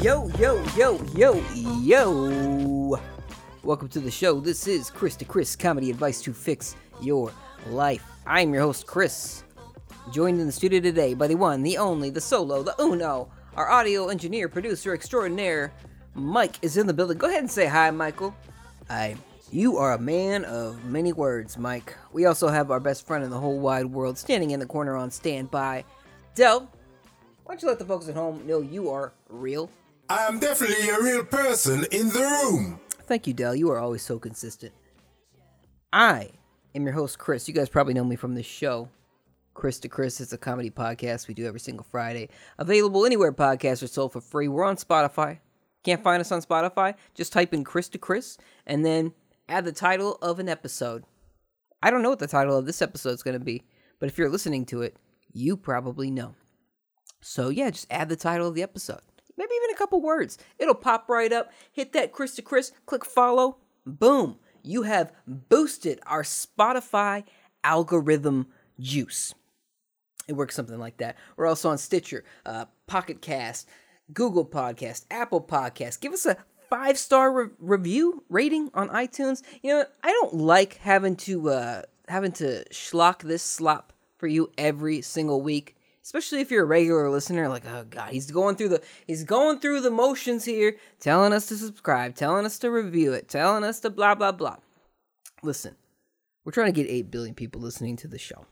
Yo, yo, yo, yo, yo. Welcome to the show. This is Chris to Chris Comedy Advice to Fix Your Life. I'm your host, Chris. Joined in the studio today by the one, the only, the solo, the uno, our audio engineer, producer extraordinaire, Mike is in the building. Go ahead and say hi, Michael. Hi. You are a man of many words, Mike. We also have our best friend in the whole wide world standing in the corner on standby. Dell, why don't you let the folks at home know you are real? I am definitely a real person in the room. Thank you, Dell. You are always so consistent. I am your host, Chris. You guys probably know me from this show. Chris to Chris is a comedy podcast we do every single Friday. Available anywhere podcasts are sold for free. We're on Spotify. Can't find us on Spotify? Just type in Chris to Chris and then add the title of an episode. I don't know what the title of this episode is going to be, but if you're listening to it, you probably know. So yeah, just add the title of the episode. Maybe even a couple words. It'll pop right up. Hit that Chris to Chris, click follow. Boom. You have boosted our Spotify algorithm juice. It works something like that. We're also on Stitcher, uh, Pocket Cast, Google Podcast, Apple Podcast. Give us a five star re- review rating on iTunes. You know, I don't like having to uh, having to schlock this slop for you every single week. Especially if you're a regular listener, like oh god, he's going through the he's going through the motions here, telling us to subscribe, telling us to review it, telling us to blah blah blah. Listen, we're trying to get eight billion people listening to the show.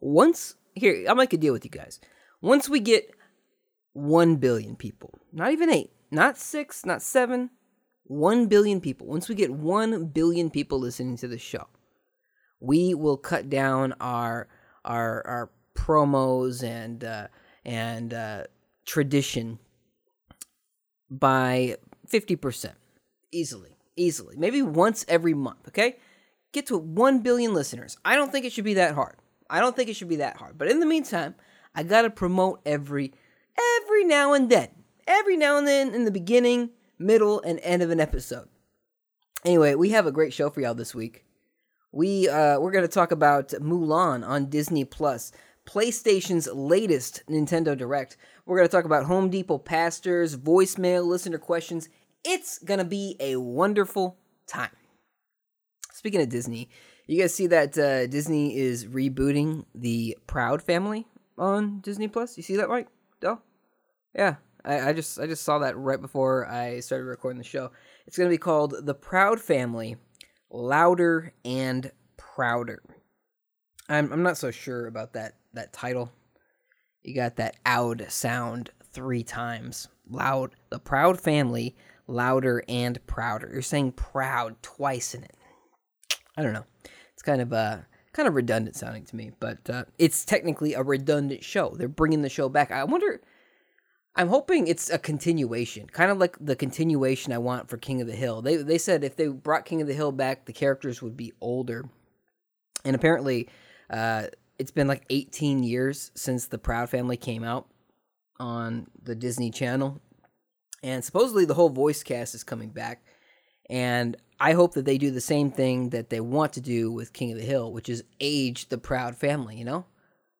Once here, I'll make a deal with you guys. Once we get 1 billion people, not even 8, not 6, not 7, 1 billion people. Once we get 1 billion people listening to the show, we will cut down our our our promos and uh, and uh, tradition by 50% easily easily maybe once every month okay get to 1 billion listeners i don't think it should be that hard I don't think it should be that hard. But in the meantime, I gotta promote every every now and then. Every now and then in the beginning, middle, and end of an episode. Anyway, we have a great show for y'all this week. We uh we're gonna talk about Mulan on Disney Plus. PlayStation's latest Nintendo Direct. We're going to talk about Home Depot pastors, voicemail, listener questions. It's going to be a wonderful time. Speaking of Disney, you guys see that uh, Disney is rebooting the Proud Family on Disney Plus? You see that, Mike? Dell? Yeah, I, I just I just saw that right before I started recording the show. It's going to be called The Proud Family, Louder and Prouder. I'm I'm not so sure about that that title. You got that oud sound three times. Loud. The Proud Family, louder and prouder. You're saying proud twice in it. I don't know. It's kind of uh kind of redundant sounding to me, but uh, it's technically a redundant show. They're bringing the show back. I wonder. I'm hoping it's a continuation, kind of like the continuation I want for King of the Hill. They they said if they brought King of the Hill back, the characters would be older, and apparently, uh, it's been like 18 years since the Proud Family came out on the Disney Channel, and supposedly the whole voice cast is coming back. And I hope that they do the same thing that they want to do with King of the Hill, which is age the proud family, you know?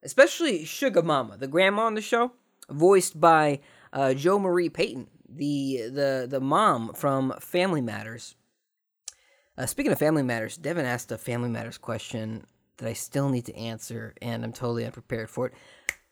Especially Sugar Mama, the grandma on the show, voiced by uh, Jo Marie Payton, the, the, the mom from Family Matters. Uh, speaking of Family Matters, Devin asked a Family Matters question that I still need to answer, and I'm totally unprepared for it.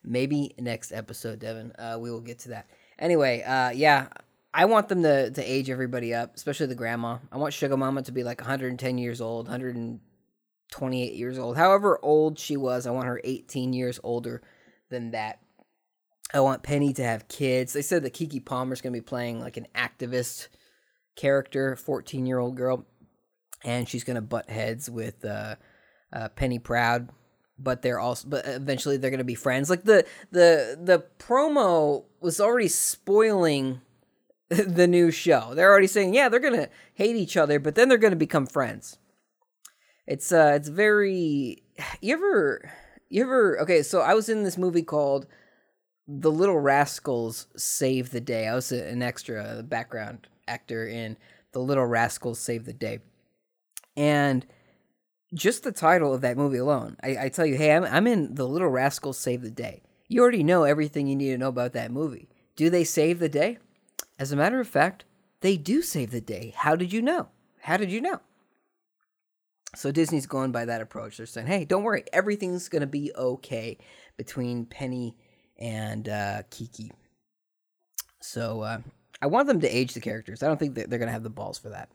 Maybe next episode, Devin. Uh, we will get to that. Anyway, uh, yeah, I want them to, to age everybody up, especially the grandma. I want Sugar Mama to be like 110 years old, 128 years old. However old she was, I want her 18 years older than that. I want Penny to have kids. They said that Keke Palmer's going to be playing like an activist character, 14 year old girl, and she's going to butt heads with uh, uh, Penny Proud. But they're also, but eventually they're to be friends. Like the the the promo was already spoiling the new show. They're already saying, yeah, they're gonna hate each other, but then they're gonna become friends. It's uh, it's very. You ever, you ever? Okay, so I was in this movie called The Little Rascals Save the Day. I was an extra, background actor in The Little Rascals Save the Day, and just the title of that movie alone, I, I tell you, hey, I'm I'm in The Little Rascals Save the Day. You already know everything you need to know about that movie. Do they save the day? As a matter of fact, they do save the day. How did you know? How did you know? So Disney's going by that approach. They're saying, "Hey, don't worry, everything's gonna be okay between Penny and uh, Keke." So uh, I want them to age the characters. I don't think they're gonna have the balls for that.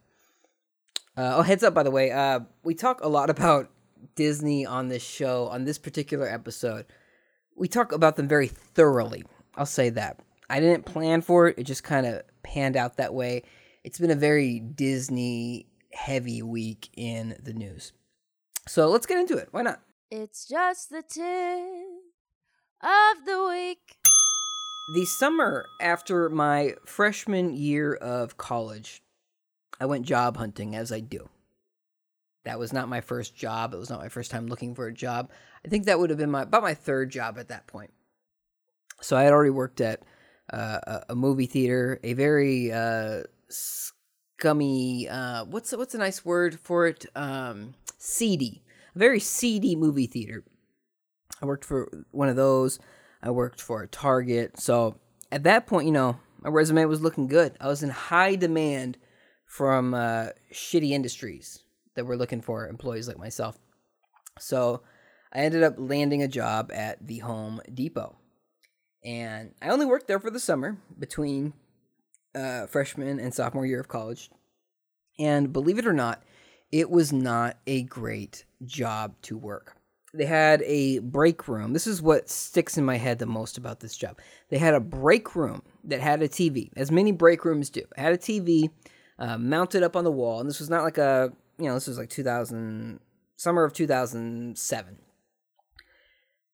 Uh, oh, heads up, by the way, uh, we talk a lot about Disney on this show on this particular episode. We talk about them very thoroughly. I'll say that. I didn't plan for it. It just kind of panned out that way. It's been a very Disney heavy week in the news. So let's get into it. Why not? It's just the tip of the week. The summer after my freshman year of college, I went job hunting as I do. That was not my first job. It was not my first time looking for a job. I think that would have been my about my third job at that point. So I had already worked at uh, a, movie theater, a very uh, scummy. Uh, what's what's a nice word for it? Um, seedy, a very seedy movie theater. I worked for one of those. I worked for a Target. So at that point, you know, my resume was looking good. I was in high demand from uh, shitty industries that were looking for employees like myself. So I ended up landing a job at the Home Depot. And I only worked there for the summer between uh, freshman and sophomore year of college. And believe it or not, it was not a great job to work. They had a break room. This is what sticks in my head the most about this job. They had a break room that had a TV, as many break rooms do. It had a TV uh, mounted up on the wall, and this was not like a, you know, this was like 2000, summer of 2007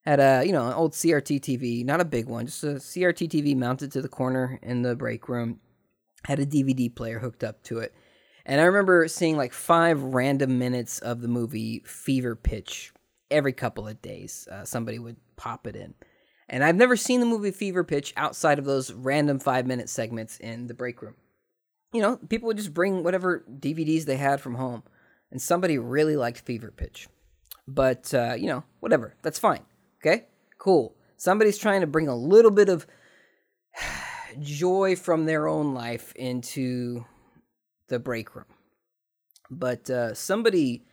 had a you know an old CRT TV, not a big one, just a CRT TV mounted to the corner in the break room. Had a DVD player hooked up to it, and I remember seeing like five random minutes of the movie Fever Pitch every couple of days. Uh, somebody would pop it in, and I've never seen the movie Fever Pitch outside of those random five minute segments in the break room. You know, people would just bring whatever DVDs they had from home, and somebody really liked Fever Pitch. But uh, you know, whatever, that's fine. Okay, cool. Somebody's trying to bring a little bit of joy from their own life into the break room. But uh, somebody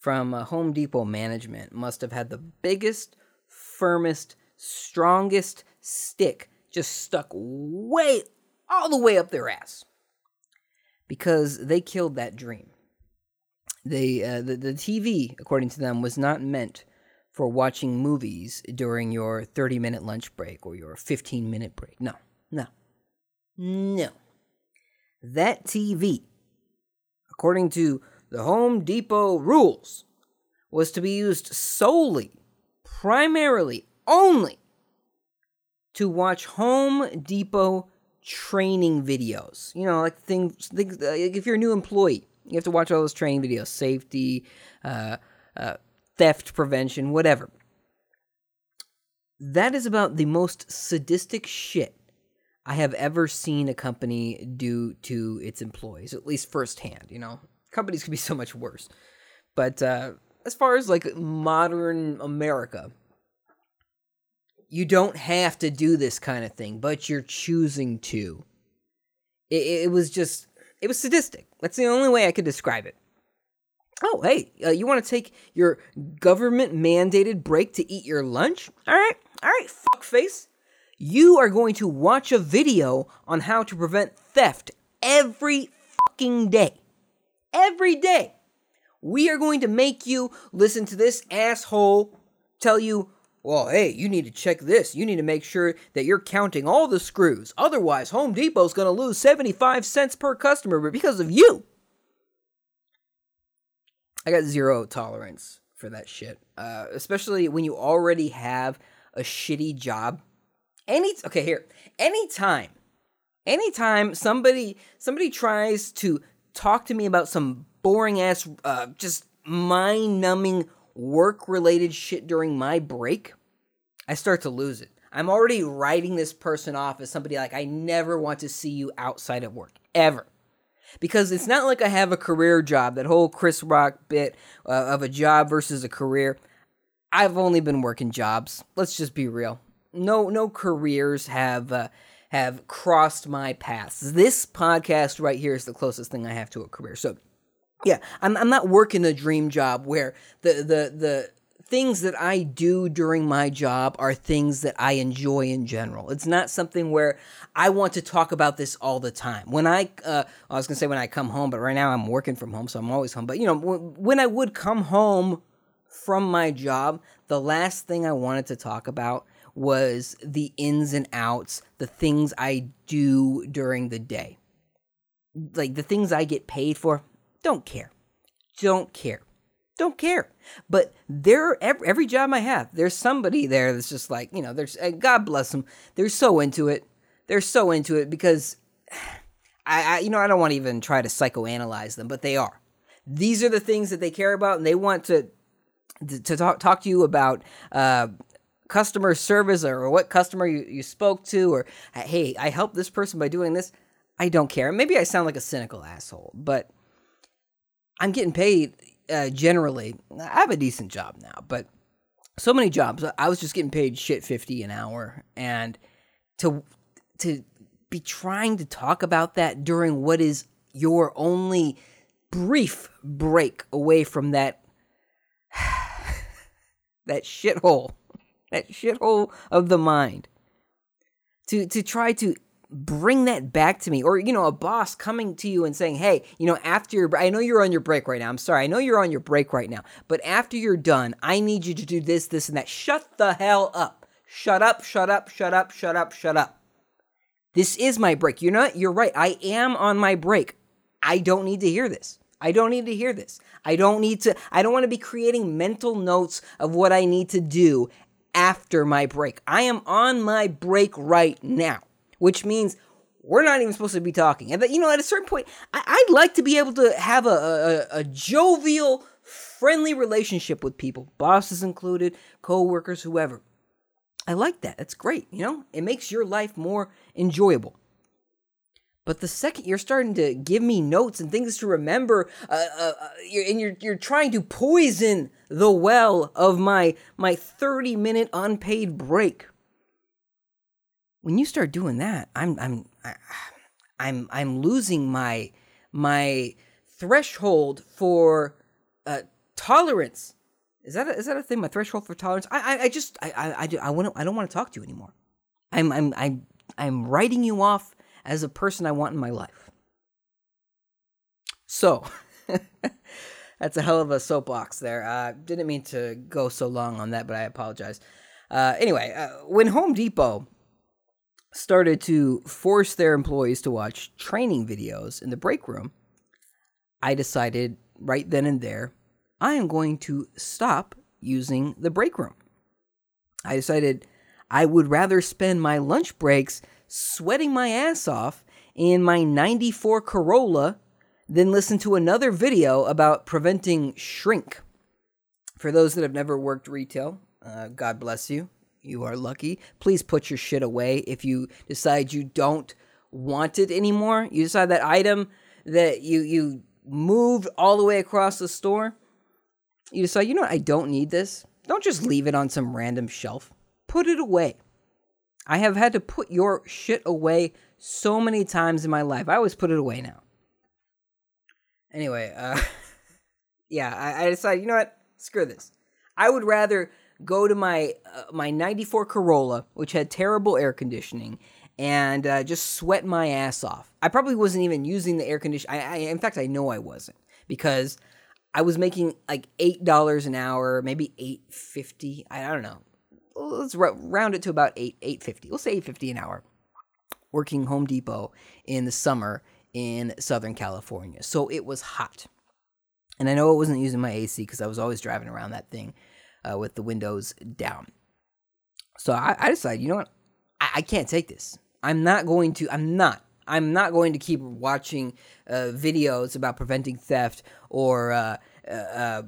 from uh, Home Depot management must have had the biggest, firmest, strongest stick just stuck way, all the way up their ass. Because they killed that dream. They, uh, the, the TV, according to them, was not meant for watching movies during your 30 minute lunch break or your 15 minute break. No, no, no. That TV, according to the Home Depot rules, was to be used solely, primarily, only to watch Home Depot training videos. You know, like things, things like if you're a new employee, you have to watch all those training videos, safety, uh, uh, theft prevention, whatever. That is about the most sadistic shit I have ever seen a company do to its employees, at least firsthand. You know, companies could be so much worse. But uh, as far as like modern America, you don't have to do this kind of thing, but you're choosing to. It, it was just, it was sadistic. That's the only way I could describe it. Oh, hey, uh, you want to take your government mandated break to eat your lunch? All right, all right, fuckface. You are going to watch a video on how to prevent theft every fucking day. Every day. We are going to make you listen to this asshole tell you, well, hey, you need to check this. You need to make sure that you're counting all the screws. Otherwise, Home Depot's going to lose 75 cents per customer because of you. I got zero tolerance for that shit. Uh, especially when you already have a shitty job. Any okay here. Anytime, anytime somebody somebody tries to talk to me about some boring ass, uh, just mind numbing work related shit during my break, I start to lose it. I'm already writing this person off as somebody like I never want to see you outside of work ever because it's not like I have a career job. That whole Chris Rock bit uh, of a job versus a career. I've only been working jobs. Let's just be real. No, no careers have uh, have crossed my paths. This podcast right here is the closest thing I have to a career. So, yeah, I'm I'm not working a dream job where the the the things that I do during my job are things that I enjoy in general. It's not something where I want to talk about this all the time. When I, uh, I was gonna say when I come home, but right now I'm working from home, so I'm always home. But you know, w- when I would come home from my job, the last thing I wanted to talk about was the ins and outs, the things I do during the day. Like the things I get paid for, don't care. Don't care. Don't care. But there, every, every job I have, there's somebody there that's just like, you know, there's, God bless them. They're so into it. They're so into it because I, I, you know, I don't want to even try to psychoanalyze them, but they are. These are the things that they care about, and they want to to talk talk to you about uh, customer service or what customer you, you spoke to, or hey, I helped this person by doing this. I don't care. Maybe I sound like a cynical asshole, but I'm getting paid uh, generally. I have a decent job now, but so many jobs. I was just getting paid shit fifty an hour, and to to be trying to talk about that during what is your only brief break away from that that shithole, that shithole of the mind. To to try to bring that back to me, or you know, a boss coming to you and saying, "Hey, you know, after your, I know you're on your break right now. I'm sorry, I know you're on your break right now, but after you're done, I need you to do this, this, and that. Shut the hell up! Shut up! Shut up! Shut up! Shut up! Shut up!" This is my break. You're not, you're right. I am on my break. I don't need to hear this. I don't need to hear this. I don't need to, I don't want to be creating mental notes of what I need to do after my break. I am on my break right now, which means we're not even supposed to be talking. And, you know, at a certain point, I, would like to be able to have a, a, a jovial, friendly relationship with people, bosses included, co workers, whoever. I like that. That's great. You know, it makes your life more enjoyable. But the second you're starting to give me notes and things to remember, uh, uh, uh, you're, and you're you're trying to poison the well of my my 30 minute unpaid break. When you start doing that, I'm I'm I'm I'm losing my my threshold for uh, tolerance is that a, is that a thing? My threshold for tolerance? I I, I just I I I, do, I want I don't want to talk to you anymore. I'm I'm I'm I'm writing you off as a person I want in my life. So that's a hell of a soapbox there. Uh, didn't mean to go so long on that, but I apologize. Uh, anyway, uh, when Home Depot started to force their employees to watch training videos in the break room, I decided right then and there I am going to stop using the break room. I decided I would rather spend my lunch breaks sweating my ass off in my 94 Corolla than listen to another video about preventing shrink. For those that have never worked retail, uh, God bless you. You are lucky. Please put your shit away if you decide you don't want it anymore. You decide that item that you you moved all the way across the store you decide, you know what, I don't need this. Don't just leave it on some random shelf. Put it away. I have had to put your shit away so many times in my life. I always put it away now. Anyway, uh, yeah, I, I decided, you know what, screw this. I would rather go to my uh, my 94 Corolla, which had terrible air conditioning, and uh, just sweat my ass off. I probably wasn't even using the air condition. I, I, in fact, I know I wasn't because I was making like eight dollars an hour, maybe eight fifty. I don't know. Let's round it to about eight eight fifty. We'll say eight fifty an hour. Working Home Depot in the summer in Southern California, so it was hot, and I know I wasn't using my AC because I was always driving around that thing uh, with the windows down. So I, I decided, you know what, I, I can't take this. I'm not going to. I'm not I'm not going to keep watching uh, videos about preventing theft or uh, uh, uh,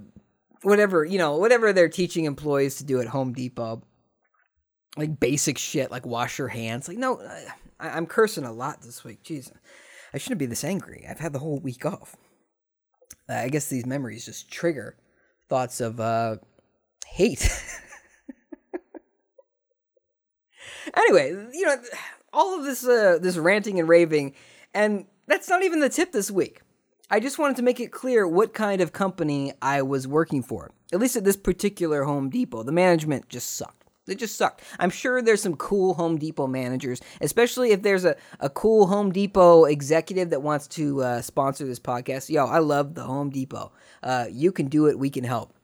whatever you know, whatever they're teaching employees to do at Home Depot, like basic shit, like wash your hands. Like, no, I, am cursing a lot this week. Jeez, I shouldn't be this angry. I've had the whole week off. I guess these memories just trigger thoughts of uh, hate. anyway, you know all of this uh, this ranting and raving, and that's not even the tip this week. I just wanted to make it clear what kind of company I was working for. At least at this particular Home Depot, the management just sucked. It just sucked. I'm sure there's some cool Home Depot managers, especially if there's a, a cool Home Depot executive that wants to uh, sponsor this podcast. Yo, I love the Home Depot. Uh, you can do it. We can help.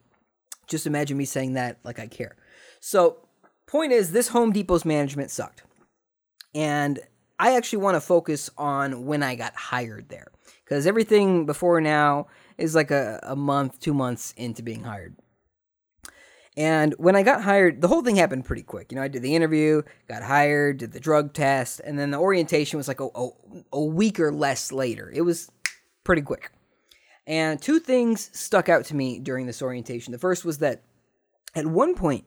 Just imagine me saying that like I care. So, point is, this Home Depot's management sucked. And I actually want to focus on when I got hired there. Because everything before now is like a, a month, two months into being hired. And when I got hired, the whole thing happened pretty quick. You know, I did the interview, got hired, did the drug test, and then the orientation was like a, a, a week or less later. It was pretty quick. And two things stuck out to me during this orientation. The first was that at one point,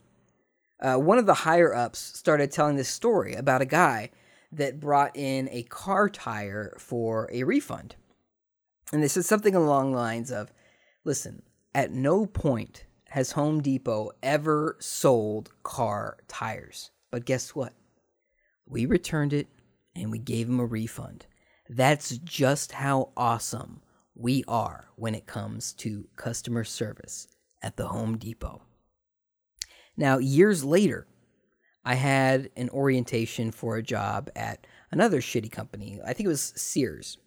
uh, one of the higher ups started telling this story about a guy that brought in a car tire for a refund. And they said something along the lines of listen, at no point has Home Depot ever sold car tires. But guess what? We returned it and we gave him a refund. That's just how awesome we are when it comes to customer service at the Home Depot. Now, years later, I had an orientation for a job at another shitty company. I think it was Sears.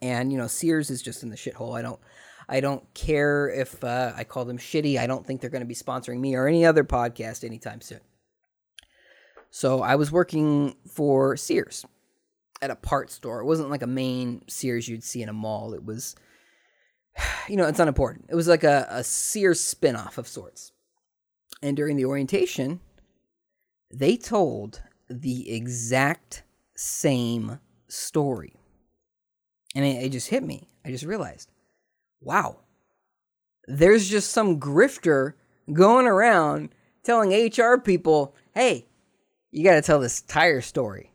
And you know, Sears is just in the shithole. I don't I don't care if uh, I call them shitty. I don't think they're going to be sponsoring me or any other podcast anytime soon. So I was working for Sears at a part store. It wasn't like a main Sears you'd see in a mall. It was, you know, it's unimportant. It was like a, a Sears spinoff of sorts. And during the orientation, they told the exact same story. And it, it just hit me. I just realized wow, there's just some grifter going around telling HR people, hey, you got to tell this tire story.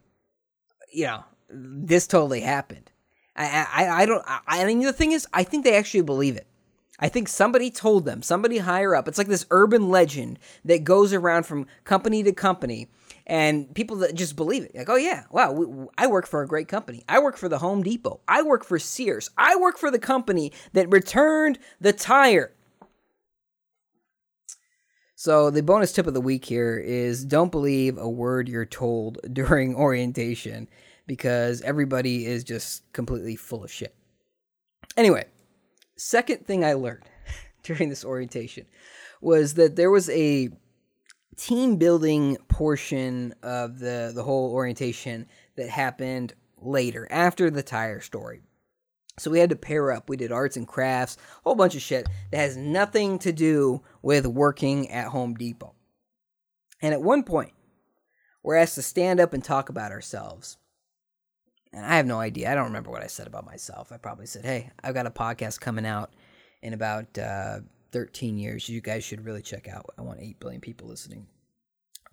You know, this totally happened. I, I, I don't, I, I mean, the thing is, I think they actually believe it. I think somebody told them, somebody higher up. It's like this urban legend that goes around from company to company and people that just believe it. Like oh yeah wow we, i work for a great company. I work for the home depot. I work for sears. I work for the company that returned the tire. So the bonus tip of the week here is don't believe a word you're told during orientation because everybody is just completely full of shit anyway second thing i learned during this orientation was that there was a team building portion of the the whole orientation that happened later after the tire story. So we had to pair up. We did arts and crafts, a whole bunch of shit that has nothing to do with working at Home Depot. And at one point, we're asked to stand up and talk about ourselves. And I have no idea. I don't remember what I said about myself. I probably said, "Hey, I've got a podcast coming out in about uh, 13 years. You guys should really check out. I want 8 billion people listening.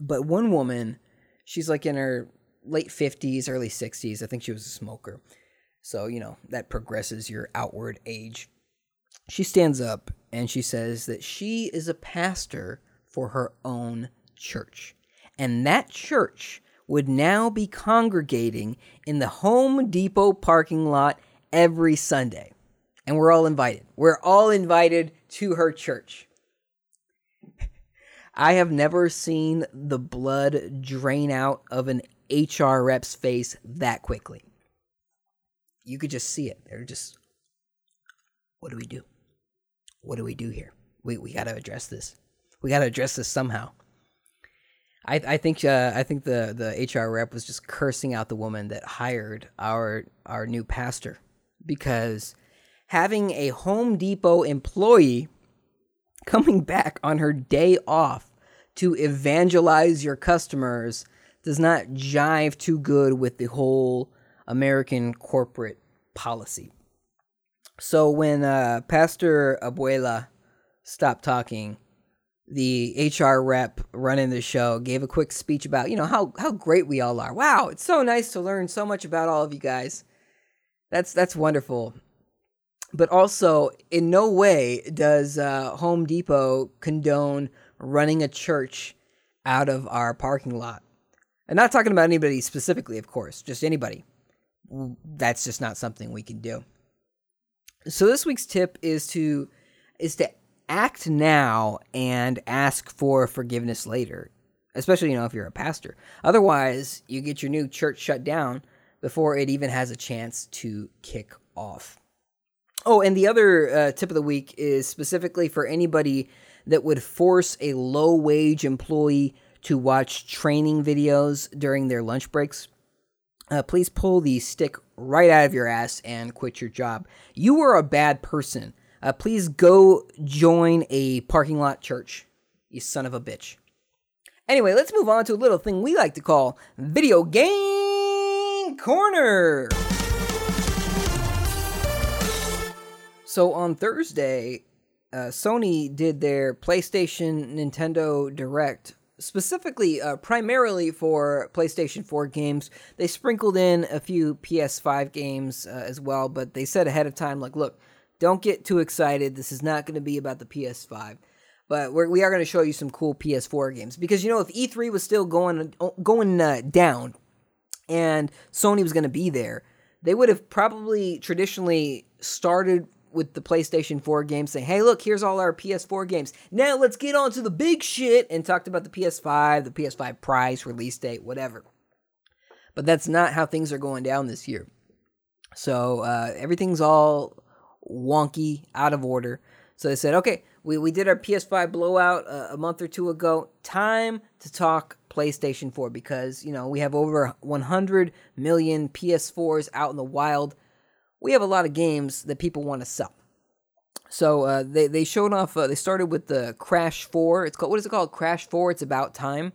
But one woman, she's like in her late 50s, early 60s. I think she was a smoker. So, you know, that progresses your outward age. She stands up and she says that she is a pastor for her own church. And that church would now be congregating in the Home Depot parking lot every Sunday. And we're all invited. We're all invited to her church. I have never seen the blood drain out of an HR rep's face that quickly. You could just see it. They're just, what do we do? What do we do here? We we got to address this. We got to address this somehow. I I think uh, I think the the HR rep was just cursing out the woman that hired our our new pastor because having a Home Depot employee coming back on her day off to evangelize your customers does not jive too good with the whole American corporate policy. So when uh, Pastor Abuela stopped talking, the HR rep running the show gave a quick speech about, you know, how how great we all are. Wow, it's so nice to learn so much about all of you guys. That's that's wonderful but also in no way does uh, Home Depot condone running a church out of our parking lot. And not talking about anybody specifically, of course, just anybody. That's just not something we can do. So this week's tip is to is to act now and ask for forgiveness later. Especially, you know, if you're a pastor. Otherwise, you get your new church shut down before it even has a chance to kick off. Oh, and the other uh, tip of the week is specifically for anybody that would force a low wage employee to watch training videos during their lunch breaks. Uh, please pull the stick right out of your ass and quit your job. You are a bad person. Uh, please go join a parking lot church, you son of a bitch. Anyway, let's move on to a little thing we like to call Video Game Corner. So on Thursday, uh, Sony did their PlayStation Nintendo Direct specifically uh, primarily for PlayStation 4 games. They sprinkled in a few PS5 games uh, as well, but they said ahead of time, like, look, don't get too excited. This is not going to be about the PS5. But we're, we are going to show you some cool PS4 games because you know if E3 was still going going uh, down and Sony was going to be there, they would have probably traditionally started with the PlayStation 4 games saying, hey, look, here's all our PS4 games. Now let's get on to the big shit and talked about the PS5, the PS5 price, release date, whatever. But that's not how things are going down this year. So uh, everything's all wonky, out of order. So they said, okay, we, we did our PS5 blowout uh, a month or two ago. Time to talk PlayStation 4 because, you know, we have over 100 million PS4s out in the wild we have a lot of games that people want to sell. So uh, they they showed off. Uh, they started with the Crash Four. It's called what is it called? Crash Four. It's about time.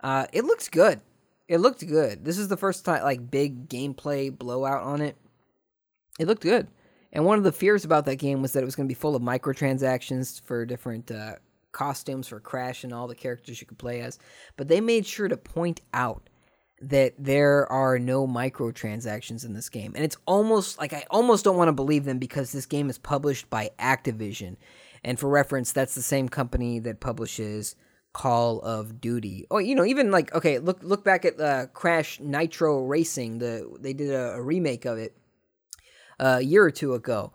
Uh, it looks good. It looked good. This is the first time like big gameplay blowout on it. It looked good. And one of the fears about that game was that it was going to be full of microtransactions for different uh, costumes for Crash and all the characters you could play as. But they made sure to point out that there are no microtransactions in this game. And it's almost like I almost don't want to believe them because this game is published by Activision. And for reference, that's the same company that publishes Call of Duty. Oh, you know, even like okay, look look back at uh, Crash Nitro Racing. The they did a, a remake of it a year or two ago,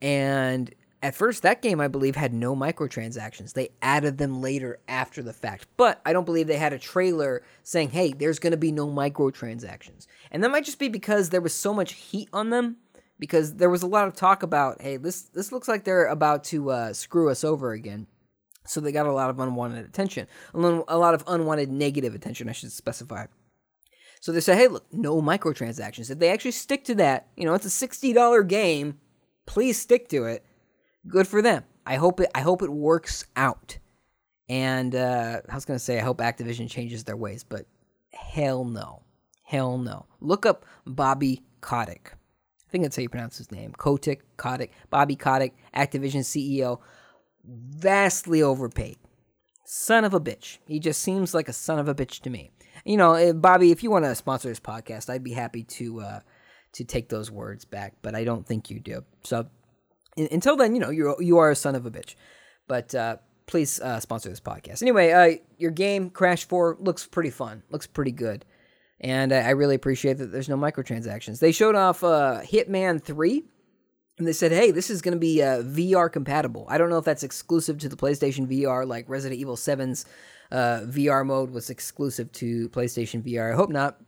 and at first, that game, I believe, had no microtransactions. They added them later after the fact. But I don't believe they had a trailer saying, hey, there's going to be no microtransactions. And that might just be because there was so much heat on them. Because there was a lot of talk about, hey, this, this looks like they're about to uh, screw us over again. So they got a lot of unwanted attention, a lot of unwanted negative attention, I should specify. So they say, hey, look, no microtransactions. If they actually stick to that, you know, it's a $60 game, please stick to it good for them. I hope it. I hope it works out. And uh, I was gonna say I hope Activision changes their ways, but hell no, hell no. Look up Bobby Kotick. I think that's how you pronounce his name. Kotick, Kotick, Bobby Kotick, Activision CEO, vastly overpaid. Son of a bitch. He just seems like a son of a bitch to me. You know, eh, Bobby, if you want to sponsor this podcast, I'd be happy to uh, to take those words back, but I don't think you do. So until then, you know, you you are a son of a bitch. But uh, please uh, sponsor this podcast. Anyway, uh, your game Crash Four looks pretty fun. Looks pretty good, and I really appreciate that there's no microtransactions. They showed off uh, Hitman Three. And they said, "Hey, this is going to be uh, VR compatible." I don't know if that's exclusive to the PlayStation VR, like Resident Evil 7's uh, VR mode was exclusive to PlayStation VR. I hope not,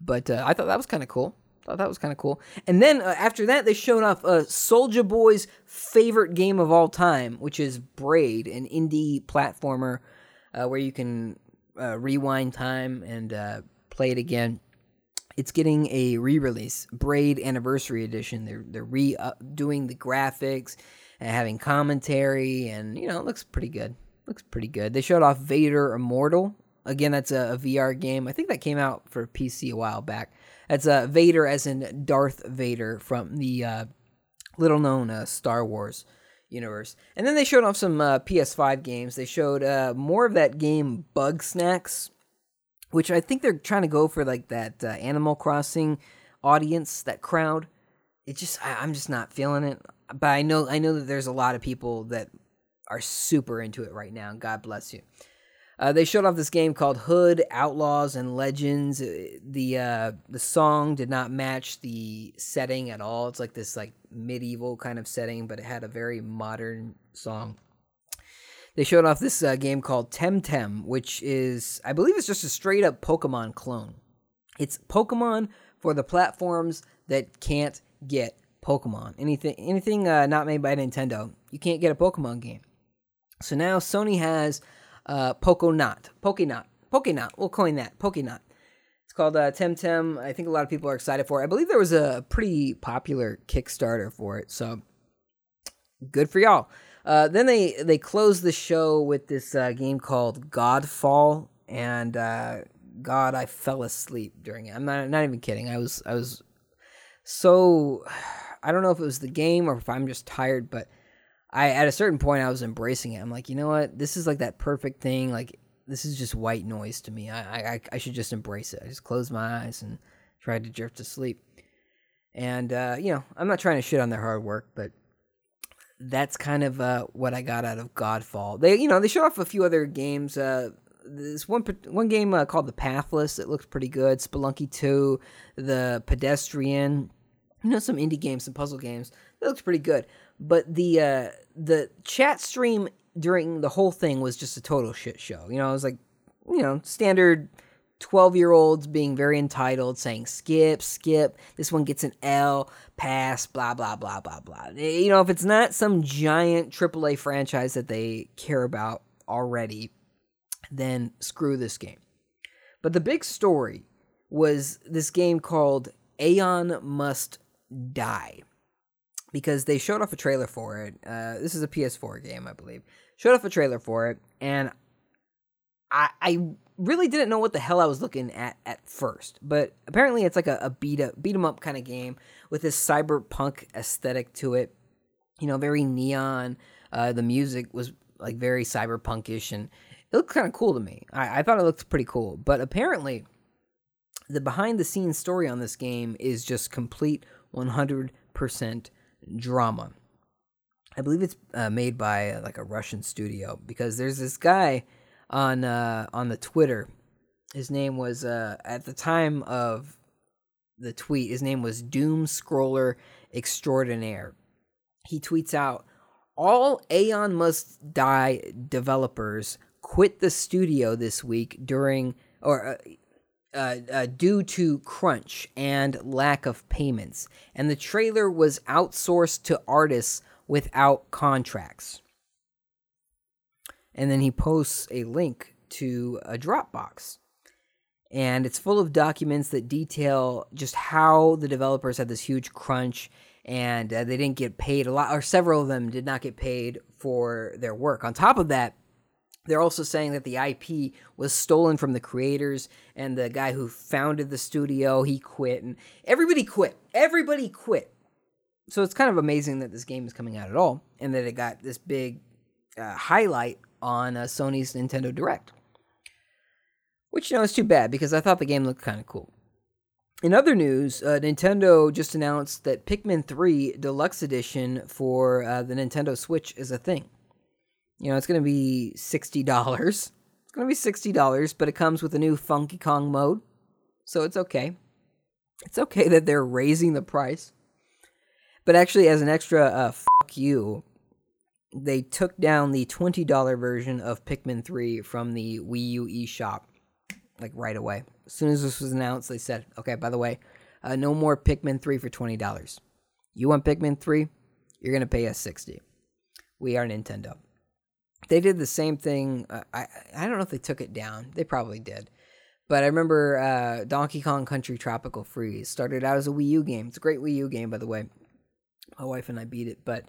but uh, I thought that was kind of cool. Thought that was kind of cool. And then uh, after that, they showed off uh, Soulja Boy's favorite game of all time, which is Braid, an indie platformer uh, where you can uh, rewind time and uh, play it again. It's getting a re-release, Braid Anniversary Edition. They're they're re doing the graphics and having commentary, and you know, it looks pretty good. Looks pretty good. They showed off Vader Immortal. Again, that's a, a VR game. I think that came out for PC a while back. That's uh, Vader, as in Darth Vader from the uh, little known uh, Star Wars universe. And then they showed off some uh, PS5 games. They showed uh, more of that game Bugsnax, which I think they're trying to go for like that uh, Animal Crossing audience, that crowd. It just I, I'm just not feeling it. But I know I know that there's a lot of people that are super into it right now. God bless you. Uh, they showed off this game called Hood Outlaws and Legends. Uh, The uh, the song did not match the setting at all. It's like this like medieval kind of setting, but it had a very modern song. They showed off this uh, game called Temtem, which is I believe it's just a straight up Pokemon clone. It's Pokemon for the platforms that can't get Pokemon. Anything anything uh, not made by Nintendo, you can't get a Pokemon game. So now Sony has uh, Pokonot, Pokenot, Pokenot. We'll coin that Pokenot. It's called uh, Temtem. I think a lot of people are excited for it. I believe there was a pretty popular Kickstarter for it, so good for y'all. Uh, then they they closed the show with this uh, game called Godfall, and uh, God, I fell asleep during it. I'm not not even kidding. I was I was so I don't know if it was the game or if I'm just tired, but I at a certain point I was embracing it. I'm like, you know what? This is like that perfect thing. Like this is just white noise to me. I I I should just embrace it. I just closed my eyes and tried to drift to sleep. And uh, you know, I'm not trying to shit on their hard work, but that's kind of uh, what I got out of Godfall. They, you know, they showed off a few other games. Uh, this one one game uh, called The Pathless. It looks pretty good. Spelunky Two, The Pedestrian. You know, some indie games, some puzzle games. It looks pretty good. But the uh, the chat stream during the whole thing was just a total shit show. You know, it was like, you know, standard 12 year olds being very entitled, saying skip, skip, this one gets an L, pass, blah, blah, blah, blah, blah. Eh, you know, if it's not some giant AAA franchise that they care about already, then screw this game. But the big story was this game called Aeon Must Die. Because they showed off a trailer for it. Uh, this is a PS4 game, I believe. Showed off a trailer for it, and I, I really didn't know what the hell I was looking at at first, but apparently it's like a, a beat up beat 'em up kind of game with this cyberpunk aesthetic to it. You know, very neon. Uh, the music was like very cyberpunkish, and it looked kind of cool to me. I, I thought it looked pretty cool, but apparently, the behind the scenes story on this game is just complete 100% drama. I believe it's uh, made by uh, like a Russian studio because there's this guy on uh, on the Twitter. His name was uh, at the time of the tweet. His name was Doom Scroller Extraordinaire. He tweets out, "All Aeon Must Die developers quit the studio this week during or." Uh, uh, due to crunch and lack of payments, and the trailer was outsourced to artists without contracts and then he posts a link to a Dropbox. And it's full of documents that detail just how the developers had this huge crunch and uh, they didn't get paid a lot, or several of them did not get paid for their work. On top of that, they're also saying that the IP was stolen from the creators and the guy who founded the studio, he quit and everybody quit. Everybody quit. So it's kind of amazing that this game is coming out at all and that it got this big uh, highlight on uh, Sony's Nintendo Direct. Which, you know, is too bad because I thought the game looked kind of cool. In other news, uh, Nintendo just announced that Pikmin 3 Deluxe Edition for uh, the Nintendo Switch is a thing. You know, it's going to be $60. It's going to be $60, but it comes with a new Funky Kong mode. So it's okay. It's okay that they're raising the price. But actually, as an extra uh, fuck you, they took down the $20 version of Pikmin 3 from the Wii U eShop like right away. As soon as this was announced, they said, okay, by the way, uh, no more Pikmin 3 for $20. You want Pikmin 3? You're going to pay us 60 We are Nintendo. They did the same thing. Uh, I, I don't know if they took it down. They probably did. But I remember uh, Donkey Kong Country Tropical Freeze started out as a Wii U game. It's a great Wii U game, by the way. My wife and I beat it, but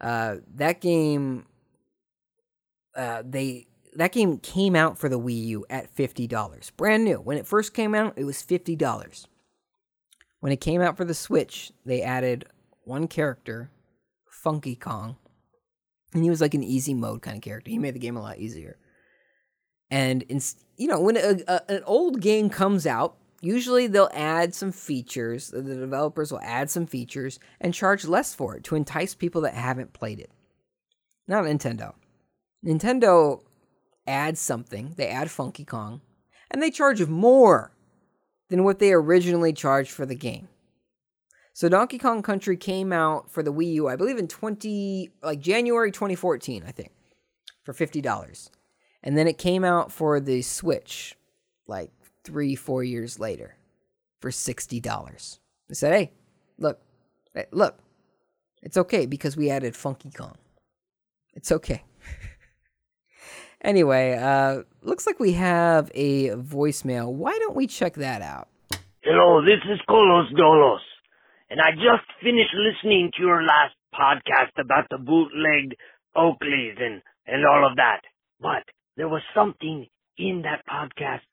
uh, that game, uh, they that game came out for the Wii U at fifty dollars, brand new. When it first came out, it was fifty dollars. When it came out for the Switch, they added one character, Funky Kong, and he was like an easy mode kind of character. He made the game a lot easier. And in, you know, when a, a, an old game comes out, usually they'll add some features. The developers will add some features and charge less for it to entice people that haven't played it. Not Nintendo. Nintendo adds something. They add Funky Kong, and they charge more than what they originally charged for the game. So Donkey Kong Country came out for the Wii U, I believe in 20 like January 2014, I think, for $50. And then it came out for the Switch like 3 4 years later for $60. I said, "Hey, look. Hey, look. It's okay because we added Funky Kong. It's okay." anyway, uh looks like we have a voicemail. Why don't we check that out? Hello, this is Colos Dolos, and I just finished listening to your last podcast about the bootlegged Oakleys and, and all of that. But there was something in that podcast,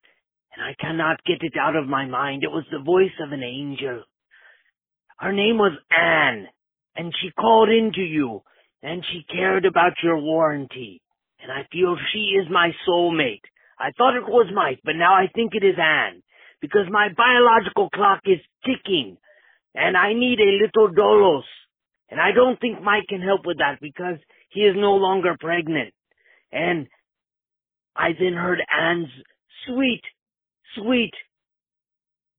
and I cannot get it out of my mind. It was the voice of an angel. Her name was Anne, and she called into you, and she cared about your warranty. And I feel she is my soulmate. I thought it was Mike, but now I think it is Anne because my biological clock is ticking and I need a little dolos. And I don't think Mike can help with that because he is no longer pregnant. And I then heard Anne's sweet, sweet,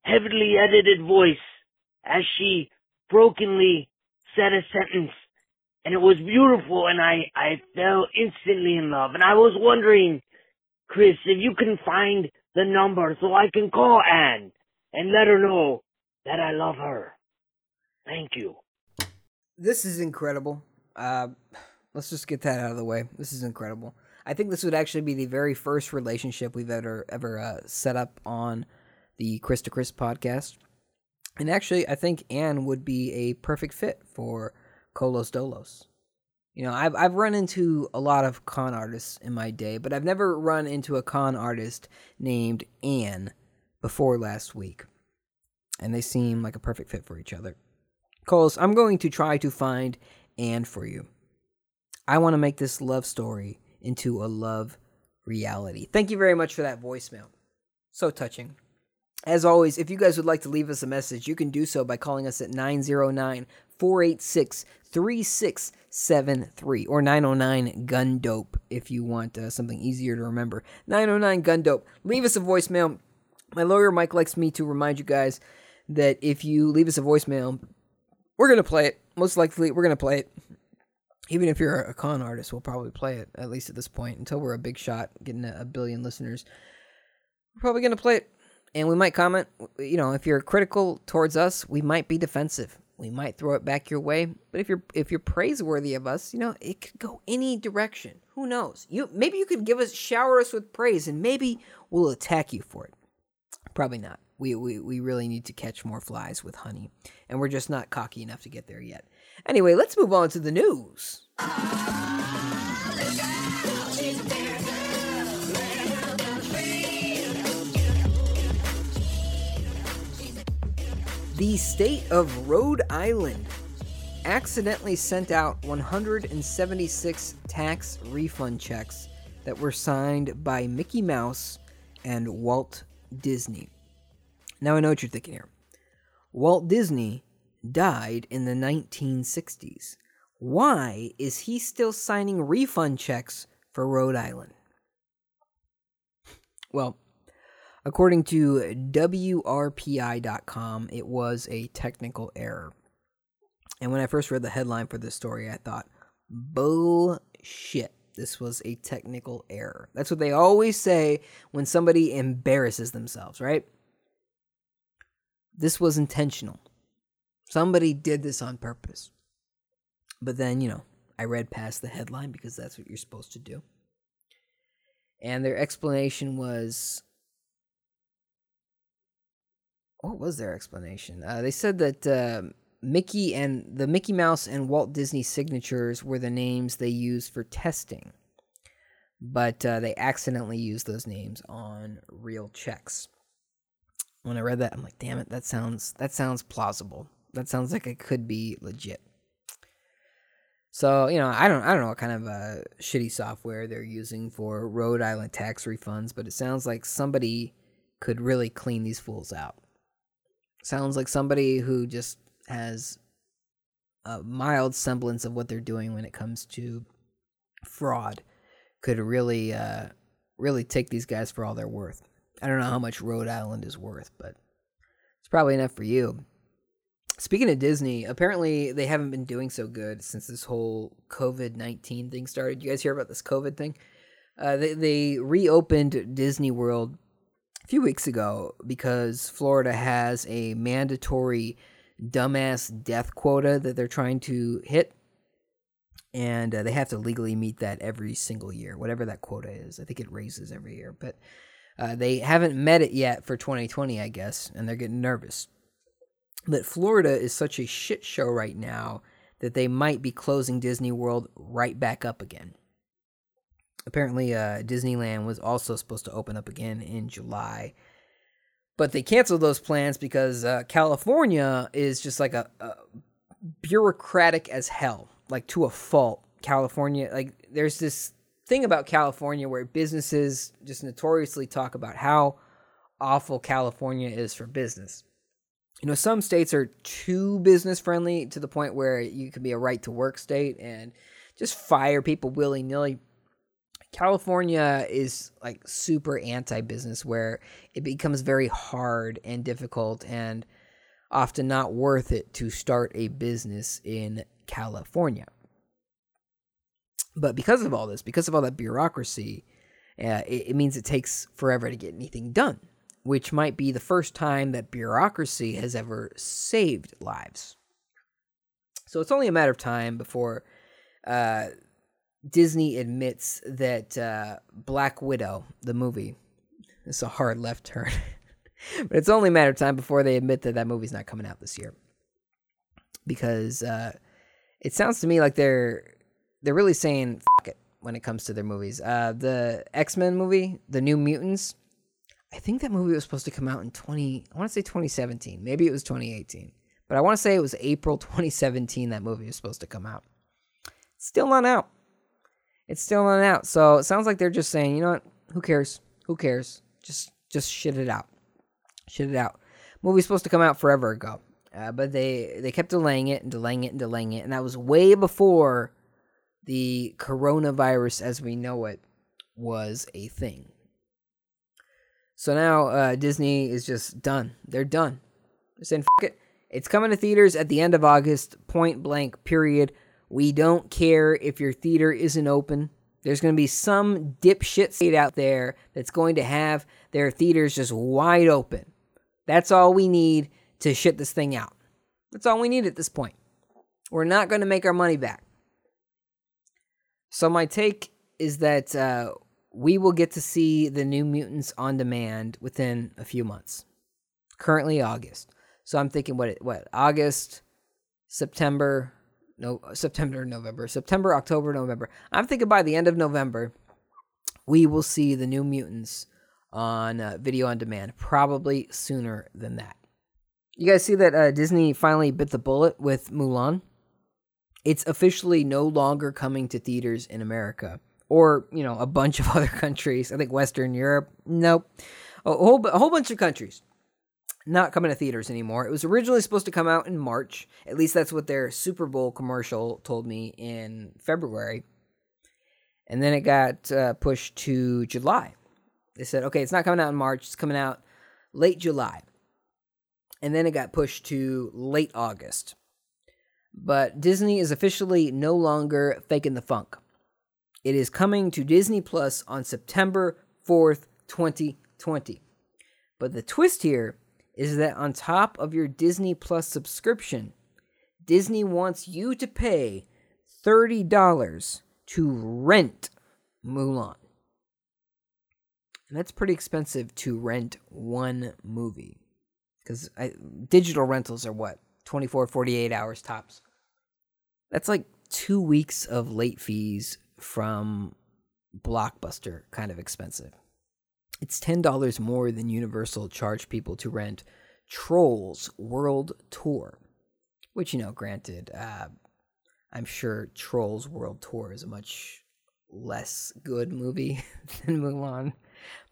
heavily edited voice as she brokenly said a sentence. And it was beautiful and I, I fell instantly in love. And I was wondering, Chris, if you can find the number so I can call Anne and let her know that I love her. Thank you. This is incredible. Uh, let's just get that out of the way. This is incredible. I think this would actually be the very first relationship we've ever ever uh, set up on the Chris to Chris podcast. And actually, I think Anne would be a perfect fit for Colos Dolos. You know, I've I've run into a lot of con artists in my day, but I've never run into a con artist named Anne before last week. And they seem like a perfect fit for each other. Coles, I'm going to try to find Anne for you. I want to make this love story into a love reality. Thank you very much for that voicemail. So touching. As always, if you guys would like to leave us a message, you can do so by calling us at 909 486 3673 or 909 Gun Dope if you want uh, something easier to remember. 909 Gun Dope. Leave us a voicemail. My lawyer Mike likes me to remind you guys that if you leave us a voicemail, we're to play it. Most likely, we're to play it. Even if you're a con artist, we'll probably play it, at least at this point, until we're a big shot, getting a billion listeners. We're probably to play it. And we might comment, you know, if you're critical towards us, we might be defensive we might throw it back your way. But if you're if you're praiseworthy of us, you know, it could go any direction. Who knows? You maybe you could give us shower us with praise and maybe we'll attack you for it. Probably not. We, we, we really need to catch more flies with honey. And we're just not cocky enough to get there yet. Anyway, let's move on to the news. The state of Rhode Island accidentally sent out 176 tax refund checks that were signed by Mickey Mouse and Walt Disney. Now I know what you're thinking here. Walt Disney died in the 1960s. Why is he still signing refund checks for Rhode Island? Well, According to WRPI.com, it was a technical error. And when I first read the headline for this story, I thought, bullshit. This was a technical error. That's what they always say when somebody embarrasses themselves, right? This was intentional. Somebody did this on purpose. But then, you know, I read past the headline because that's what you're supposed to do. And their explanation was what was their explanation? Uh, they said that uh, Mickey and the Mickey Mouse and Walt Disney signatures were the names they used for testing, but uh, they accidentally used those names on real checks. When I read that, I'm like, damn it, that sounds that sounds plausible. That sounds like it could be legit. So you know, I don't I don't know what kind of uh, shitty software they're using for Rhode Island tax refunds, but it sounds like somebody could really clean these fools out. Sounds like somebody who just has a mild semblance of what they're doing when it comes to fraud could really uh, really take these guys for all they're worth. I don't know how much Rhode Island is worth, but it's probably enough for you. Speaking of Disney, apparently they haven't been doing so good since this whole COVID 19 thing started. You guys hear about this COVID thing? Uh, they, they reopened Disney World a few weeks ago because Florida has a mandatory dumbass death quota that they're trying to hit. And uh, they have to legally meet that every single year, whatever that quota is. I think it raises every year. But uh, they haven't met it yet for 2020, I guess, and they're getting nervous. But Florida is such a shit show right now that they might be closing Disney World right back up again. Apparently, uh, Disneyland was also supposed to open up again in July, but they canceled those plans because uh, California is just like a, a bureaucratic as hell, like to a fault. California, like there's this thing about California where businesses just notoriously talk about how awful California is for business. You know, some states are too business friendly to the point where you can be a right to work state and just fire people willy nilly. California is like super anti business where it becomes very hard and difficult and often not worth it to start a business in California. But because of all this, because of all that bureaucracy, uh, it, it means it takes forever to get anything done, which might be the first time that bureaucracy has ever saved lives. So it's only a matter of time before uh, Disney admits that uh, Black Widow, the movie, it's a hard left turn, but it's only a matter of time before they admit that that movie's not coming out this year. Because uh, it sounds to me like they're they're really saying fuck it when it comes to their movies. Uh, the X Men movie, The New Mutants, I think that movie was supposed to come out in 20, I want to say 2017. Maybe it was 2018. But I want to say it was April 2017 that movie was supposed to come out. Still not out. It's still not out. So it sounds like they're just saying, you know what? Who cares? Who cares? Just just shit it out. Shit it out. Movie's supposed to come out forever ago. Uh, but they they kept delaying it and delaying it and delaying it, and that was way before the coronavirus as we know it was a thing. So now uh, Disney is just done. They're done. They're saying, F- it. It's coming to theaters at the end of August, point blank, period. We don't care if your theater isn't open. There's going to be some dipshit state out there that's going to have their theaters just wide open. That's all we need to shit this thing out. That's all we need at this point. We're not going to make our money back. So my take is that uh, we will get to see the New Mutants on demand within a few months. Currently August, so I'm thinking what what August, September, no September, November, September, October, November. I'm thinking by the end of November, we will see the New Mutants on uh, video on demand. Probably sooner than that. You guys see that uh, Disney finally bit the bullet with Mulan? It's officially no longer coming to theaters in America or, you know, a bunch of other countries. I think Western Europe, nope. A whole, a whole bunch of countries not coming to theaters anymore. It was originally supposed to come out in March. At least that's what their Super Bowl commercial told me in February. And then it got uh, pushed to July. They said, okay, it's not coming out in March, it's coming out late July. And then it got pushed to late August. But Disney is officially no longer faking the funk. It is coming to Disney Plus on September 4th, 2020. But the twist here is that on top of your Disney Plus subscription, Disney wants you to pay $30 to rent Mulan. And that's pretty expensive to rent one movie. Because digital rentals are what? 24, 48 hours tops. That's like two weeks of late fees from Blockbuster, kind of expensive. It's $10 more than Universal charged people to rent Trolls World Tour, which, you know, granted, uh, I'm sure Trolls World Tour is a much less good movie than Mulan. I'm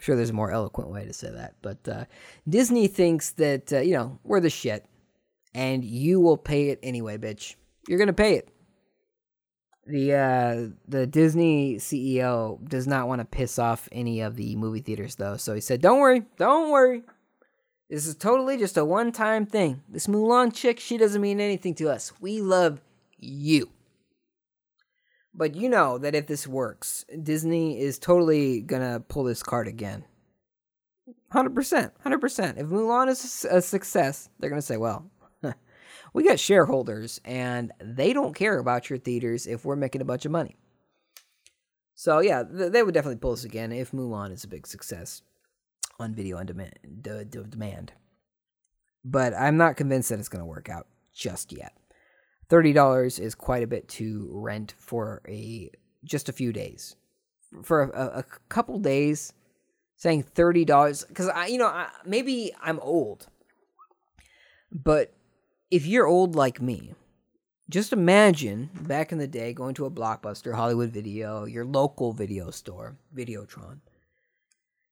sure there's a more eloquent way to say that. But uh, Disney thinks that, uh, you know, we're the shit, and you will pay it anyway, bitch. You're going to pay it. The uh, the Disney CEO does not want to piss off any of the movie theaters though, so he said, "Don't worry, don't worry. This is totally just a one-time thing. This Mulan chick, she doesn't mean anything to us. We love you." But you know that if this works, Disney is totally gonna pull this card again. Hundred percent, hundred percent. If Mulan is a success, they're gonna say, "Well, we got shareholders, and they don't care about your theaters if we're making a bunch of money." So yeah, th- they would definitely pull us again if Mulan is a big success on video on demand. Demand. But I'm not convinced that it's gonna work out just yet. Thirty dollars is quite a bit to rent for a just a few days. For a, a, a couple days, saying thirty dollars because I, you know, I, maybe I'm old, but if you're old like me, just imagine back in the day going to a blockbuster, Hollywood Video, your local video store, Videotron.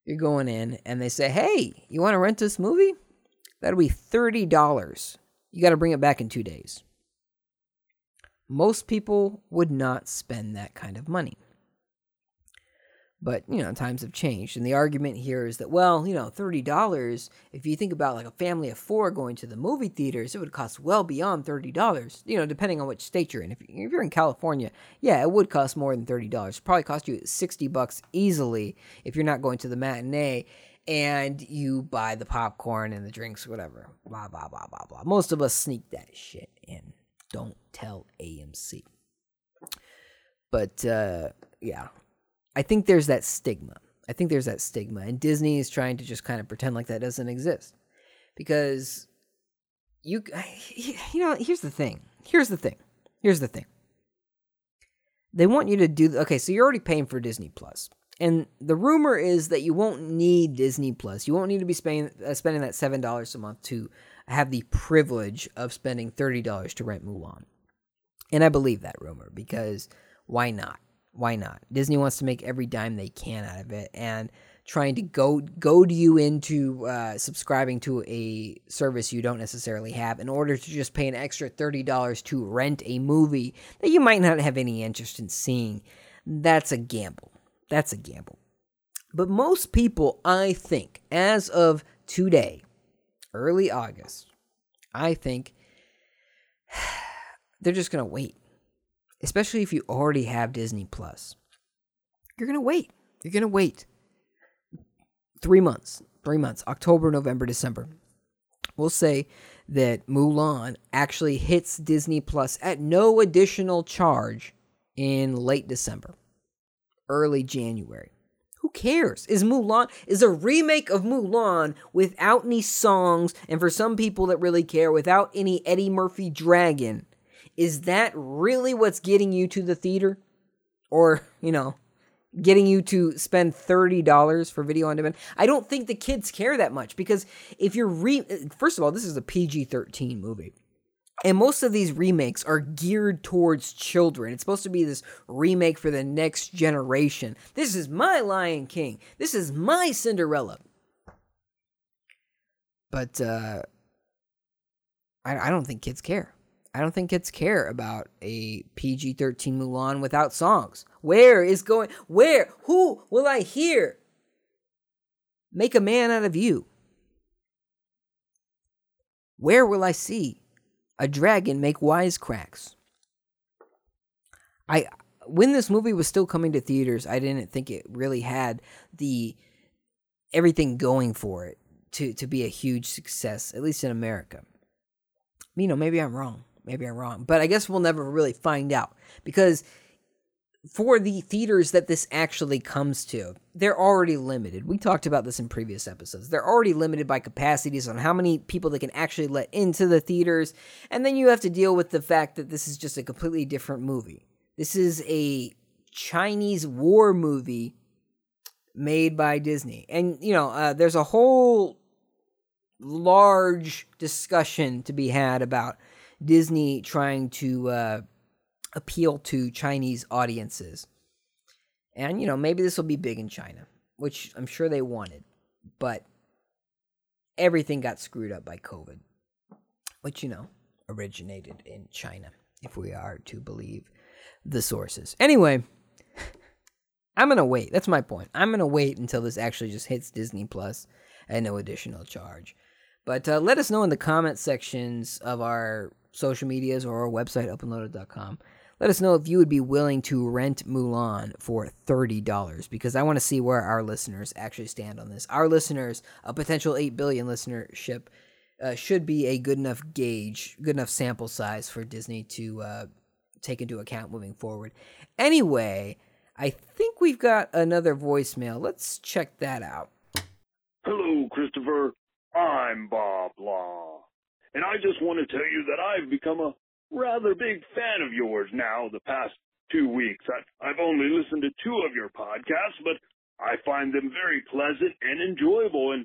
You're going in and they say, "Hey, you want to rent this movie? That'll be thirty dollars. You got to bring it back in two days." Most people would not spend that kind of money. But, you know, times have changed. And the argument here is that, well, you know, $30, if you think about like a family of four going to the movie theaters, it would cost well beyond $30, you know, depending on which state you're in. If, you're in California, yeah, it would cost more than $30. Probably cost you 60 bucks easily if you're not going to the matinee and you buy the popcorn and the drinks, whatever. Blah, blah, blah, blah, blah. Most of us sneak that shit in. Don't tell AMC. But, uh, yeah, I think there's that stigma. I think there's that stigma, and Disney is trying to just kind of pretend like that doesn't exist, because you, you know, here's the thing. Here's the thing. Here's the thing. They want you to do okay. So you're already paying for Disney Plus, and the rumor is that you won't need Disney Plus. You won't need to be spending uh, spending that seven dollars a month to have the privilege of spending thirty dollars to rent Mulan. And I believe that rumor because why not? Why not? Disney wants to make every dime they can out of it, and trying to goad goad you into uh, subscribing to a service you don't necessarily have in order to just pay an extra thirty dollars to rent a movie that you might not have any interest in seeing. That's a gamble. That's a gamble. But most people, I think, as of today, early August, I think they're just gonna wait especially if you already have Disney Plus. You're going to wait. You're going to wait. 3 months. 3 months. October, November, December. We'll say that Mulan actually hits Disney Plus at no additional charge in late December, early January. Who cares? Is Mulan is a remake of Mulan without any songs and for some people that really care without any Eddie Murphy dragon is that really what's getting you to the theater? Or, you know, getting you to spend $30 for video on demand? I don't think the kids care that much because if you're re first of all, this is a PG-13 movie. And most of these remakes are geared towards children. It's supposed to be this remake for the next generation. This is my Lion King. This is my Cinderella. But uh I, I don't think kids care. I don't think kids care about a PG 13 Mulan without songs. Where is going, where, who will I hear? Make a man out of you. Where will I see a dragon make wisecracks? I, when this movie was still coming to theaters, I didn't think it really had the everything going for it to, to be a huge success, at least in America. You know, maybe I'm wrong. Maybe I'm wrong, but I guess we'll never really find out because for the theaters that this actually comes to, they're already limited. We talked about this in previous episodes. They're already limited by capacities on how many people they can actually let into the theaters. And then you have to deal with the fact that this is just a completely different movie. This is a Chinese war movie made by Disney. And, you know, uh, there's a whole large discussion to be had about Disney trying to uh, appeal to Chinese audiences. And, you know, maybe this will be big in China, which I'm sure they wanted. But everything got screwed up by COVID, which, you know, originated in China, if we are to believe the sources. Anyway, I'm gonna wait. That's my point. I'm gonna wait until this actually just hits Disney Plus at no additional charge. But uh, let us know in the comment sections of our social medias or our website, upandloaded.com. Let us know if you would be willing to rent Mulan for $30 because I want to see where our listeners actually stand on this. Our listeners, a potential 8 billion listenership, uh, should be a good enough gauge, good enough sample size for Disney to uh, take into account moving forward. Anyway, I think we've got another voicemail. Let's check that out. Hello, Christopher. I'm Bob Law. And I just want to tell you that I've become a rather big fan of yours now the past two weeks. I, I've only listened to two of your podcasts, but I find them very pleasant and enjoyable and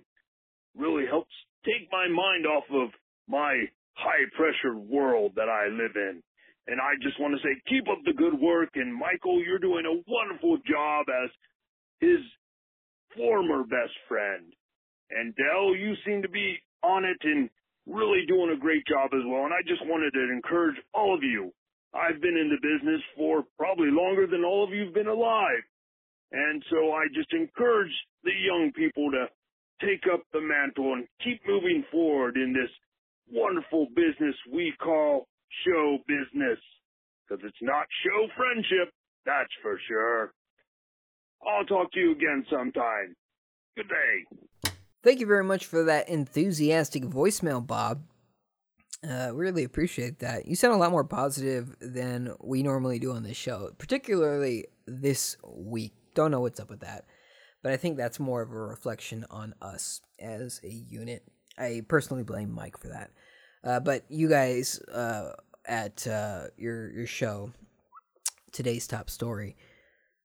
really helps take my mind off of my high pressure world that I live in. And I just want to say, keep up the good work. And Michael, you're doing a wonderful job as his former best friend. And Dell, you seem to be on it and really doing a great job as well. And I just wanted to encourage all of you. I've been in the business for probably longer than all of you've been alive. And so I just encourage the young people to take up the mantle and keep moving forward in this wonderful business we call show business. Because it's not show friendship, that's for sure. I'll talk to you again sometime. Good day. Thank you very much for that enthusiastic voicemail, Bob. Uh, really appreciate that. You sound a lot more positive than we normally do on this show, particularly this week. Don't know what's up with that, but I think that's more of a reflection on us as a unit. I personally blame Mike for that. Uh, but you guys uh, at uh, your your show, today's top story,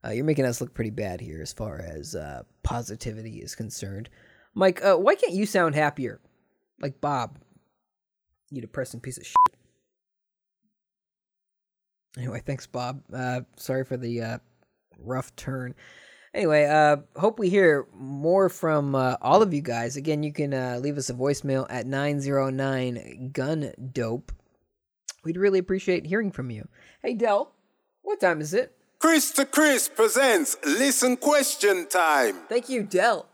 uh, you're making us look pretty bad here as far as uh, positivity is concerned. Mike, uh, why can't you sound happier? Like Bob. You depressing piece of shit. Anyway, thanks, Bob. Uh, sorry for the uh, rough turn. Anyway, uh, hope we hear more from uh, all of you guys. Again, you can uh, leave us a voicemail at 909 Gun Dope. We'd really appreciate hearing from you. Hey, Dell, what time is it? Chris to Chris presents Listen Question Time. Thank you, Dell.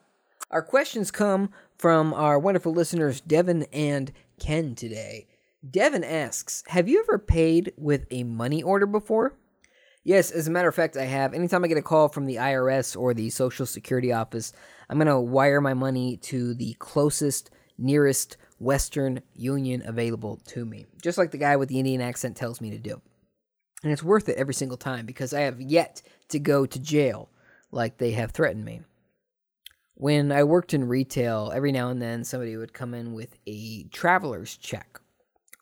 Our questions come from our wonderful listeners, Devin and Ken, today. Devin asks Have you ever paid with a money order before? Yes, as a matter of fact, I have. Anytime I get a call from the IRS or the Social Security office, I'm going to wire my money to the closest, nearest Western Union available to me, just like the guy with the Indian accent tells me to do. And it's worth it every single time because I have yet to go to jail like they have threatened me. When I worked in retail, every now and then somebody would come in with a traveler's check,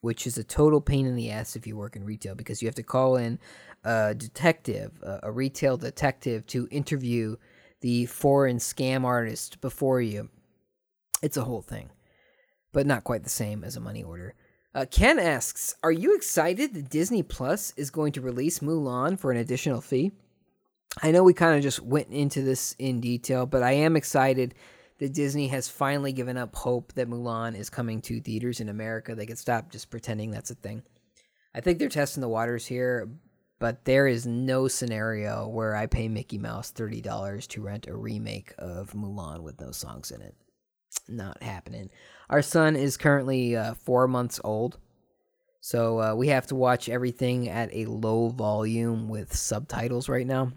which is a total pain in the ass if you work in retail because you have to call in a detective, a, retail detective, to interview the foreign scam artist before you. It's a whole thing, but not quite the same as a money order. Uh, Ken asks, "Are you excited that Disney Plus is going to release Mulan for an additional fee?" I know we kind of just went into this in detail, but I am excited that Disney has finally given up hope that Mulan is coming to theaters in America. They could stop just pretending that's a thing. I think they're testing the waters here, but there is no scenario where I pay Mickey Mouse $30 to rent a remake of Mulan with no songs in it. Not happening. Our son is currently uh, four months old. So uh, we have to watch everything at a low volume with subtitles right now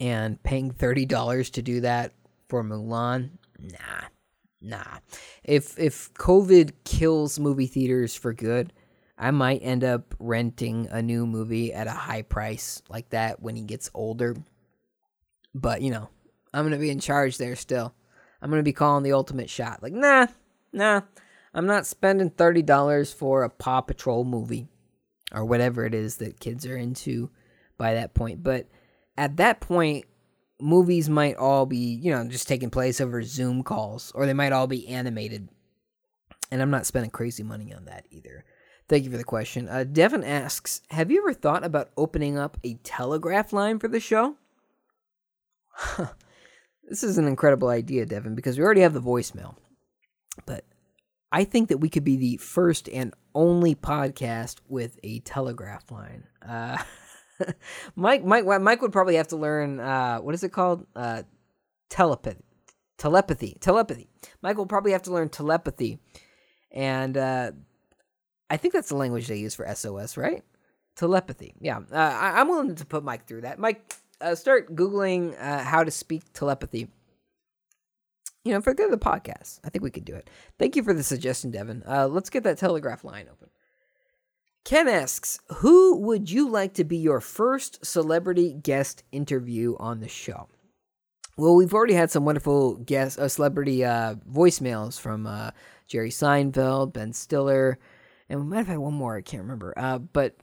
and paying thirty dollars to do that for Mulan, nah, nah. If if COVID kills movie theaters for good, I might end up renting a new movie at a high price like that when he gets older. But you know, I'm gonna be in charge there still. I'm gonna be calling the ultimate shot. Like, nah, nah, I'm not spending thirty dollars for a Paw Patrol movie or whatever it is that kids are into by that point. But at that point, movies might all be, you know, just taking place over Zoom calls, or they might all be animated. And I'm not spending crazy money on that either. Thank you for the question. Uh, Devin asks Have you ever thought about opening up a telegraph line for the show? this is an incredible idea, Devin, because we already have the voicemail. But I think that we could be the first and only podcast with a telegraph line. Uh, Mike, Mike, Mike would probably have to learn. Uh, what is it called? Uh, telepathy. Telepathy. Telepathy. Mike will probably have to learn telepathy, and uh, I think that's the language they use for SOS, right? Telepathy. Yeah, uh, I, am willing to put Mike through that. Mike, uh, start googling uh, how to speak telepathy. You know, for the good of the podcast, I think we could do it. Thank you for the suggestion, Devin. Let's get that telegraph line open. Ken asks, "Who would you like to be your first celebrity guest interview on the show?" Well, we've already had some wonderful guest uh, celebrity uh, voicemails from uh, Jerry Seinfeld, Ben Stiller, and we might have had one more. I can't remember. Uh, but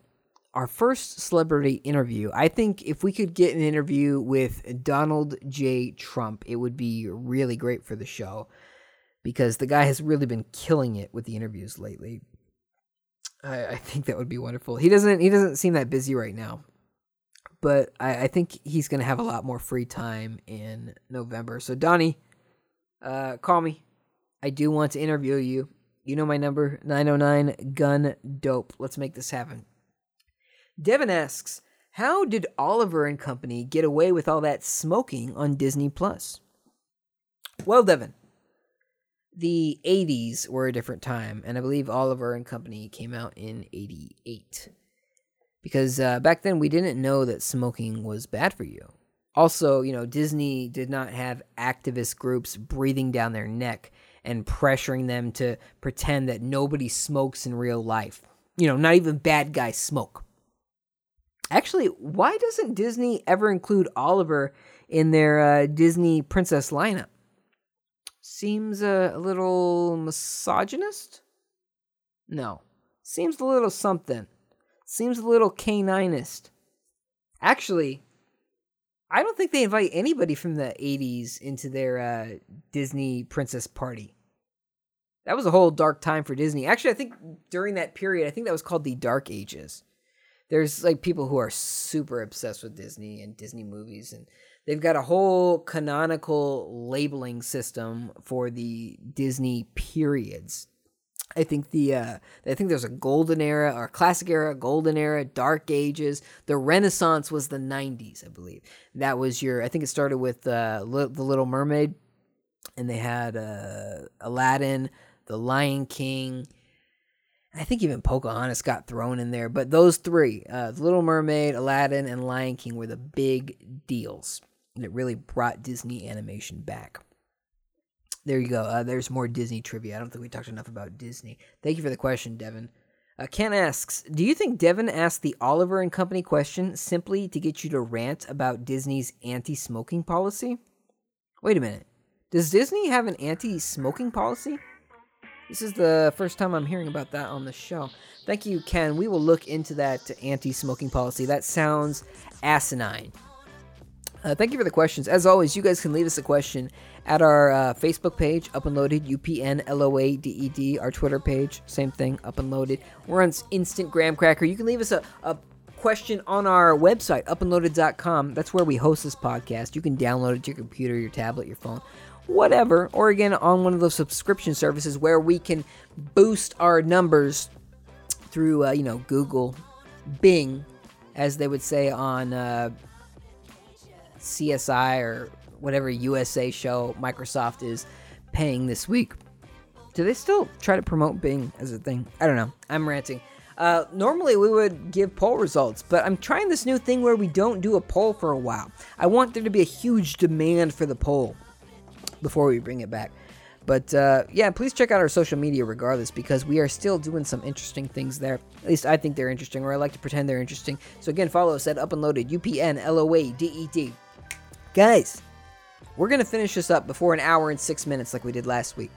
our first celebrity interview, I think if we could get an interview with Donald J. Trump, it would be really great for the show because the guy has really been killing it with the interviews lately. I, I think that would be wonderful. He doesn't he doesn't seem that busy right now but I, I think he's to have a lot more free time in November. So, Donnie, uh, call me. I do want to interview you. You know my number 909 Gun Dope. Let's make this happen. Devin asks, How did Oliver and Company get away with all that smoking on Disney Plus? Well, Devin, the 80s were a different time, and I believe Oliver and Company came out in 88 because uh, back then we didn't know that smoking was bad for you. Also, you know, Disney did not have activist groups breathing down their neck and pressuring them to pretend that nobody smokes in real life. You know, not even bad guys smoke. Actually, why doesn't Disney ever include Oliver in their uh, Disney princess lineup? Seems a little misogynist? No. Seems a little something. Seems a little caninist. Actually, I don't think they invite anybody from the 80s into their uh, Disney princess party. That was a whole dark time for Disney. Actually, I think during that period, I think that was called the Dark Ages. There's like people who are super obsessed with Disney and Disney movies, and they've got a whole canonical labeling system for the Disney periods. I think the uh, I think there's a golden era or classic era, golden era, dark ages. The Renaissance was the 90s, I believe. That was your I think it started with uh, Li- the Little Mermaid, and they had uh, Aladdin, the Lion King. I think even Pocahontas got thrown in there, but those three, uh, Little Mermaid, Aladdin, and Lion King, were the big deals, it really brought Disney animation back. There you go. Uh, there's more Disney trivia. I don't think we talked enough about Disney. Thank you for the question, Devin. Uh, Ken asks, do you think Devin asked the Oliver and Company question simply to get you to rant about Disney's anti-smoking policy? Wait a minute. Does Disney have an anti-smoking policy? This is the first time I'm hearing about that on the show. Thank you, Ken. We will look into that anti-smoking policy. That sounds asinine. Uh, thank you for the questions. As always, you guys can leave us a question at our uh, Facebook page, Up and Loaded, U P N L O A D E D. Our Twitter page, same thing, Up and Loaded. We're on Instant Graham Cracker. You can leave us a, a question on our website, upandloaded.com. That's where we host this podcast. You can download it to your computer, your tablet, your phone, whatever. Or again, on one of those subscription services where we can boost our numbers through, uh, you know, Google, Bing, as they would say on. CSI or whatever USA show Microsoft is paying this week. Do they still try to promote Bing as a thing? I don't know. I'm ranting. Uh, normally we would give poll results, but I'm trying this new thing where we don't do a poll for a while. I want there to be a huge demand for the poll before we bring it back. But uh, yeah, please check out our social media regardless because we are still doing some interesting things there. At least I think they're interesting, or I like to pretend they're interesting. So again, follow us at Up and Loaded, U P N L O A D E D. Guys, we're going to finish this up before an hour and six minutes like we did last week.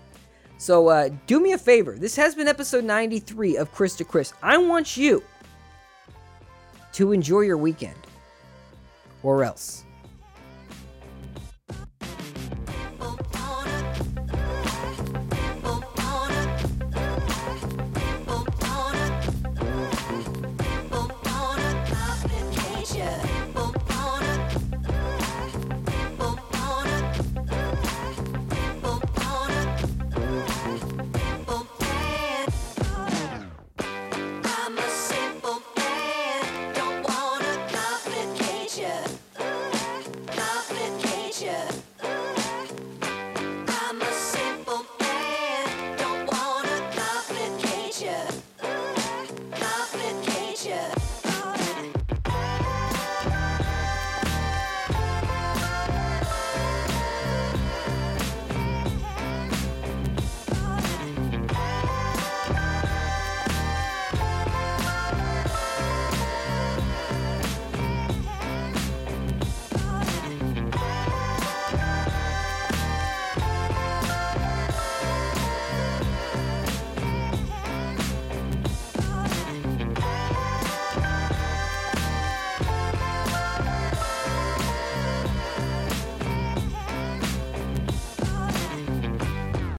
So uh, do me a favor. This has been episode 93 of Chris to Chris. I want you to enjoy your weekend. Or else.